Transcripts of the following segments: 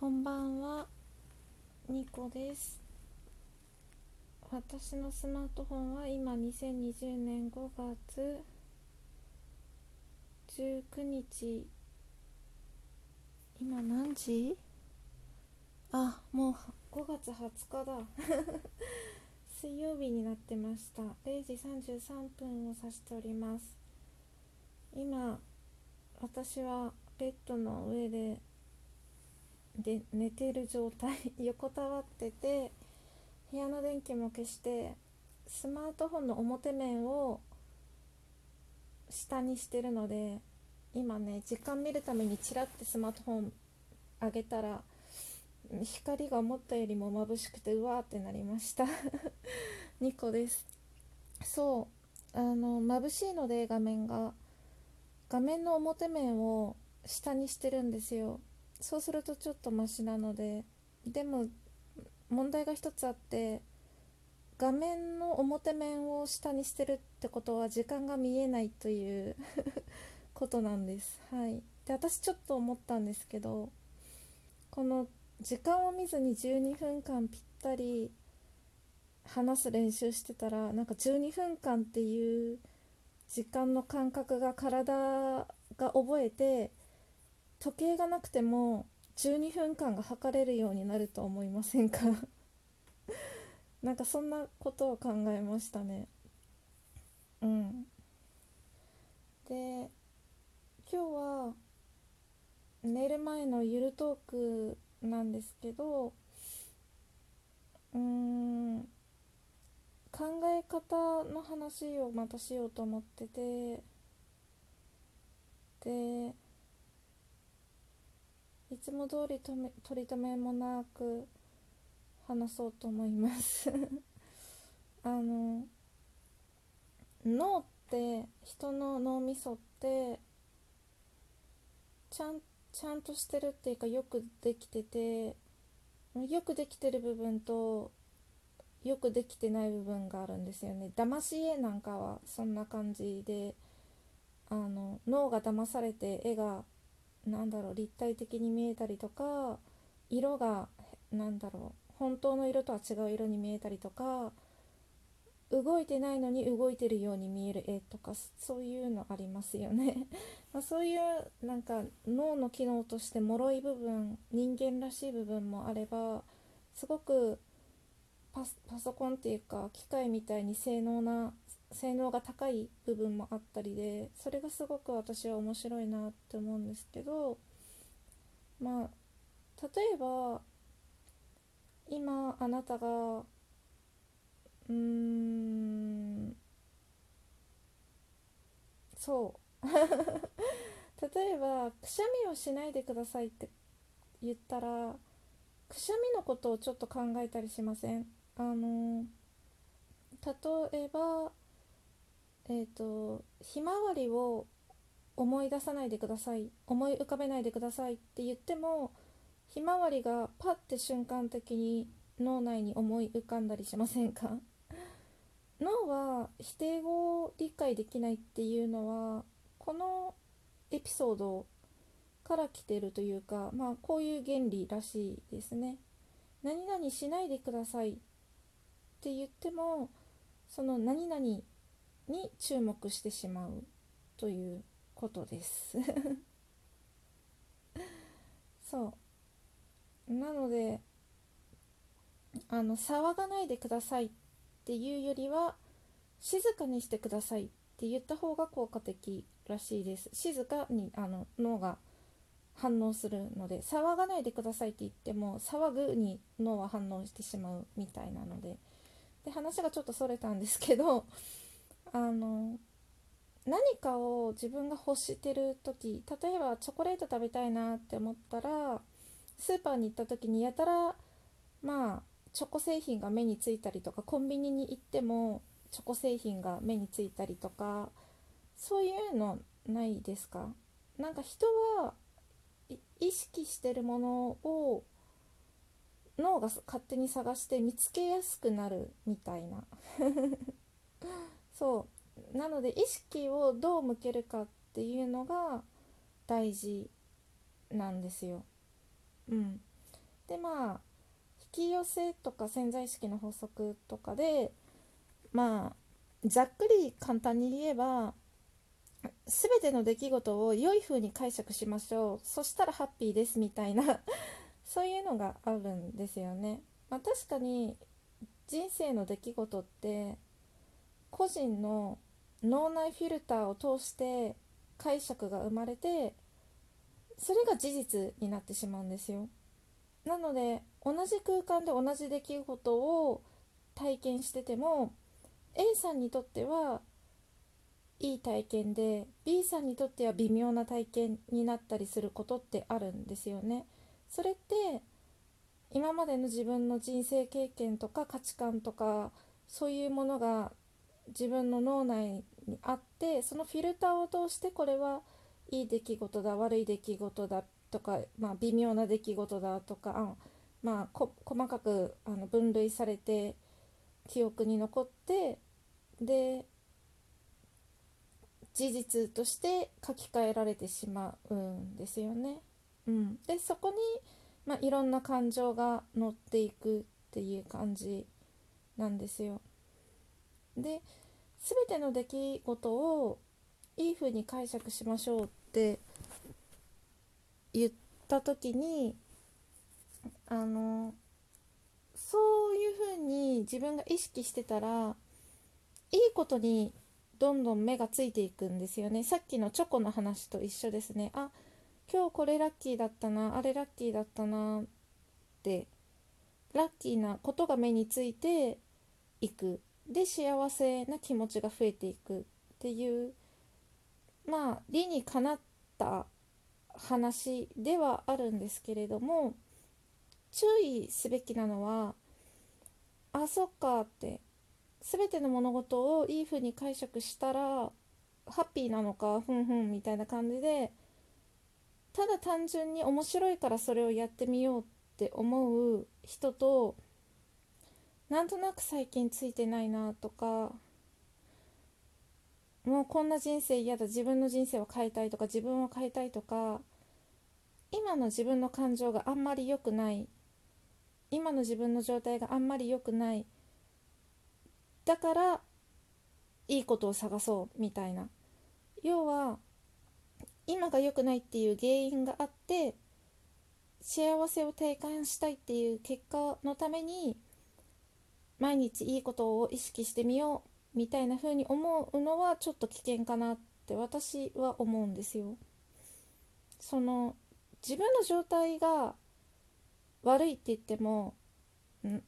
こんばんは、ニコです。私のスマートフォンは今2020年5月19日、今何時？あ、もう5月20日だ。水曜日になってました。0時33分を指しております。今、私はベッドの上でで寝てる状態 横たわってて部屋の電気も消してスマートフォンの表面を下にしてるので今ね時間見るためにチラッてスマートフォン上げたら光が思ったよりも眩しくてうわーってなりました。2個です。そう。あの眩しいので画面が。画面の表面を下にしてるんですよ。そうするとちょっとマシなのででも問題が一つあって画面の表面を下にしてるってことは時間が見えないという ことなんです。はい。で私ちょっと思ったんですけどこの時間を見ずに12分間ぴったり話す練習してたらなんか12分間っていう時間の感覚が体が覚えて時計がなくても12分間が測れるようになると思いませんか？なんかそんなことを考えましたね。うん。で今日は寝る前のゆるトークなんですけどうーん考え方の話をまたしようと思っててでいつも通りとめ取り留めもなく話そうと思います。あの脳って人の脳みそってちゃんちゃんとしてるっていうかよくできててよくできてる部分とよくできてない部分があるんですよね。騙し絵なんかはそんな感じであの脳が騙されて絵がなんだろう立体的に見えたりとか色がなんだろう本当の色とは違う色に見えたりとか動いてないのに動いてるように見える絵とかそういうのありますよね。まあそういうなんか脳の機能として脆い部分人間らしい部分もあればすごくパパソコンっていうか機械みたいに性能な性能が高い部分もあったりでそれがすごく私は面白いなって思うんですけどまあ例えば今あなたがうーんそう。例えばくしゃみをしないでくださいって言ったらくしゃみのことをちょっと考えたりしません？あの例えばえっ、とひまわりを思い出さないでください思い浮かべないでくださいって言ってもひまわりがパッて瞬間的に脳内に思い浮かんだりしませんか？脳は否定語を理解できないっていうのはこのエピソードから来てるというかまあこういう原理らしいですね。何々しないでくださいって言ってもその何々に注目してしまうということです。そう。なのであの騒がないでくださいっていうよりは静かにしてくださいって言った方が効果的らしいです。静かにあの脳が反応するので騒がないでくださいって言っても騒ぐに脳は反応してしまうみたいなので。で話がちょっとそれたんですけどあの何かを自分が欲してる時例えばチョコレート食べたいなって思ったらスーパーに行った時にやたらまあチョコ製品が目についたりとかコンビニに行ってもチョコ製品が目についたりとかそういうのないですか？なんか人は意識してるものを脳が勝手に探して見つけやすくなるみたいな。なので意識をどう向けるかっていうのが大事なんですよ。うん、でまあ引き寄せとか潜在意識の法則とかでまあざっくり簡単に言えば全ての出来事を良い風に解釈しましょうそしたらハッピーですみたいな そういうのがあるんですよね。まあ、確かに人生の出来事って個人の脳内フィルターを通して解釈が生まれてそれが事実になってしまうんですよ。なので同じ空間で同じ出来事を体験してても A さんにとってはいい体験で B さんにとっては微妙な体験になったりすることってあるんですよね。それって今までの自分の人生経験とか価値観とかそういうものが自分の脳内にあってそのフィルターを通してこれはいい出来事だ悪い出来事だとか、まあ、微妙な出来事だとかあ、まあ、細かくあの分類されて記憶に残ってで事実として書き換えられてしまうんですよね。うん、でそこに、まあ、いろんな感情が乗っていくっていう感じなんですよ。で全ての出来事をいい風に解釈しましょうって言った時にあのそういう風に自分が意識してたらいいことにどんどん目がついていくんですよね。さっきのチョコの話と一緒ですね。あ今日これラッキーだったなあれラッキーだったなってラッキーなことが目についていく。で幸せな気持ちが増えていくっていうまあ理にかなった話ではあるんですけれども注意すべきなのはあそっかって全ての物事をいい風に解釈したらハッピーなのかふんふんみたいな感じでただ単純に面白いからそれをやってみようって思う人となんとなく最近ついてないなとかもうこんな人生嫌だ自分の人生を変えたいとか自分を変えたいとか今の自分の感情があんまり良くない今の自分の状態があんまり良くないだからいいことを探そうみたいな。要は今が良くないっていう原因があって幸せを体感したいっていう結果のために毎日いいことを意識してみようみたいな風に思うのはちょっと危険かなって私は思うんですよ。その自分の状態が悪いって言っても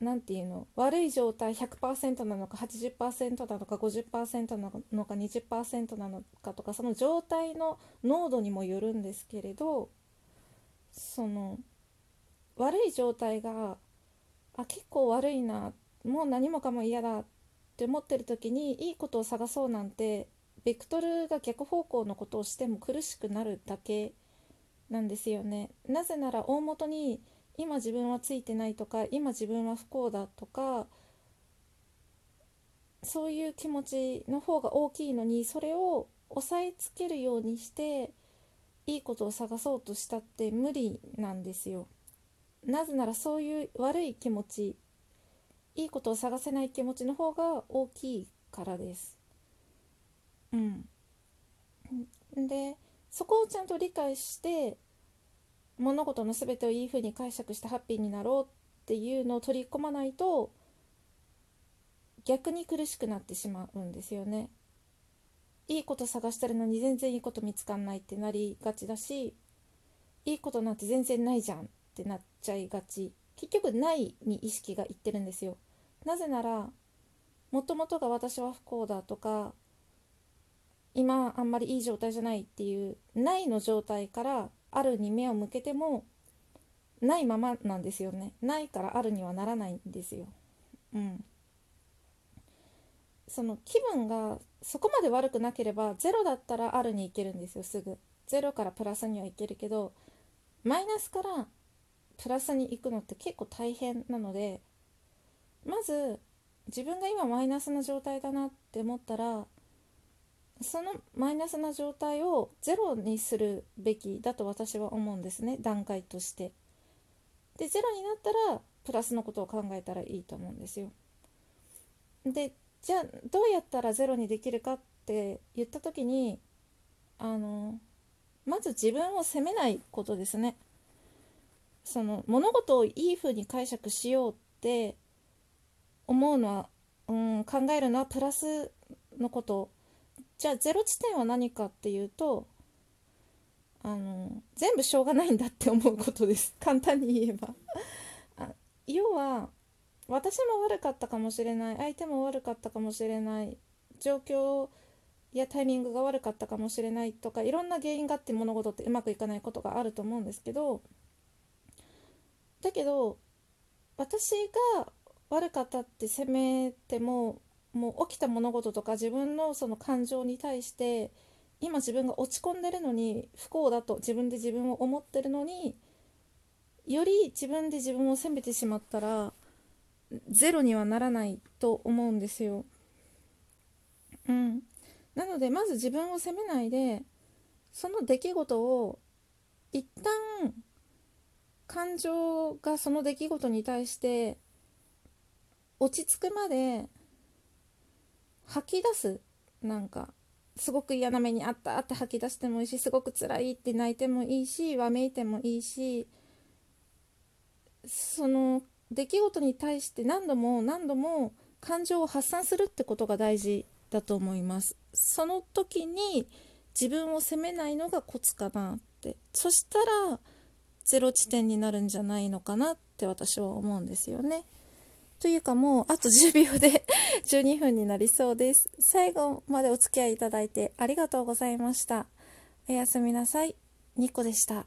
何て言うの？悪い状態100%なのか80%なのか50%なのか20%なのかとかその状態の濃度にもよるんですけれどその悪い状態があ結構悪いなもう何もかも嫌だって思ってる時にいいことを探そうなんてベクトルが逆方向のことをしても苦しくなるだけなんですよね。なぜなら大元に今自分はついてないとか今自分は不幸だとかそういう気持ちの方が大きいのにそれを押さえつけるようにしていいことを探そうとしたって無理なんですよ。なぜならそういう悪い気持ちいいことを探せない気持ちの方が大きいからです。うん。でそこをちゃんと理解して物事の全てをいい風に解釈してハッピーになろうっていうのを取り込まないと逆に苦しくなってしまうんですよね。いいこと探してるのに全然いいこと見つかんないってなりがちだしいいことなんて全然ないじゃんってなっちゃいがち結局ないに意識がいってるんですよ。なぜならもともとが私は不幸だとか今あんまりいい状態じゃないっていうないの状態からあるに目を向けてもないままなんですよね。ないからあるにはならないんですよ。うん。その気分がそこまで悪くなければゼロだったらあるに行けるんですよすぐ。ゼロからプラスには行けるけどマイナスからプラスに行くのって結構大変なのでまず自分が今マイナスな状態だなって思ったらそのマイナスな状態をゼロにするべきだと私は思うんですね段階として。でゼロになったらプラスのことを考えたらいいと思うんですよ。でじゃあどうやったらゼロにできるかって言った時にあのまず自分を責めないことですね。その物事をいい風に解釈しようって思うのは、うん、考えるのはプラスのこと。じゃあゼロ地点は何かっていうとあの全部しょうがないんだって思うことです。簡単に言えば。あ要は私も悪かったかもしれない相手も悪かったかもしれない状況やタイミングが悪かったかもしれないとかいろんな原因があって物事ってうまくいかないことがあると思うんですけどだけど私が悪かったって責めてももう起きた物事とか自分のその感情に対して今自分が落ち込んでるのに不幸だと自分で自分を思ってるのにより自分で自分を責めてしまったらゼロにはならないと思うんですよ。うん、なのでまず自分を責めないでその出来事を一旦感情がその出来事に対して落ち着くまで吐き出すなんかすごく嫌な目にあったって吐き出してもいいしすごく辛いって泣いてもいいしわめいてもいいしその出来事に対して何度も何度も感情を発散するってことが大事だと思います。その時に自分を責めないのがコツかなって。そしたらゼロ地点になるんじゃないのかなって私は思うんですよね。というかもうあと10秒で 12分になりそうです。最後までお付き合いいただいてありがとうございました。おやすみなさい。ニコでした。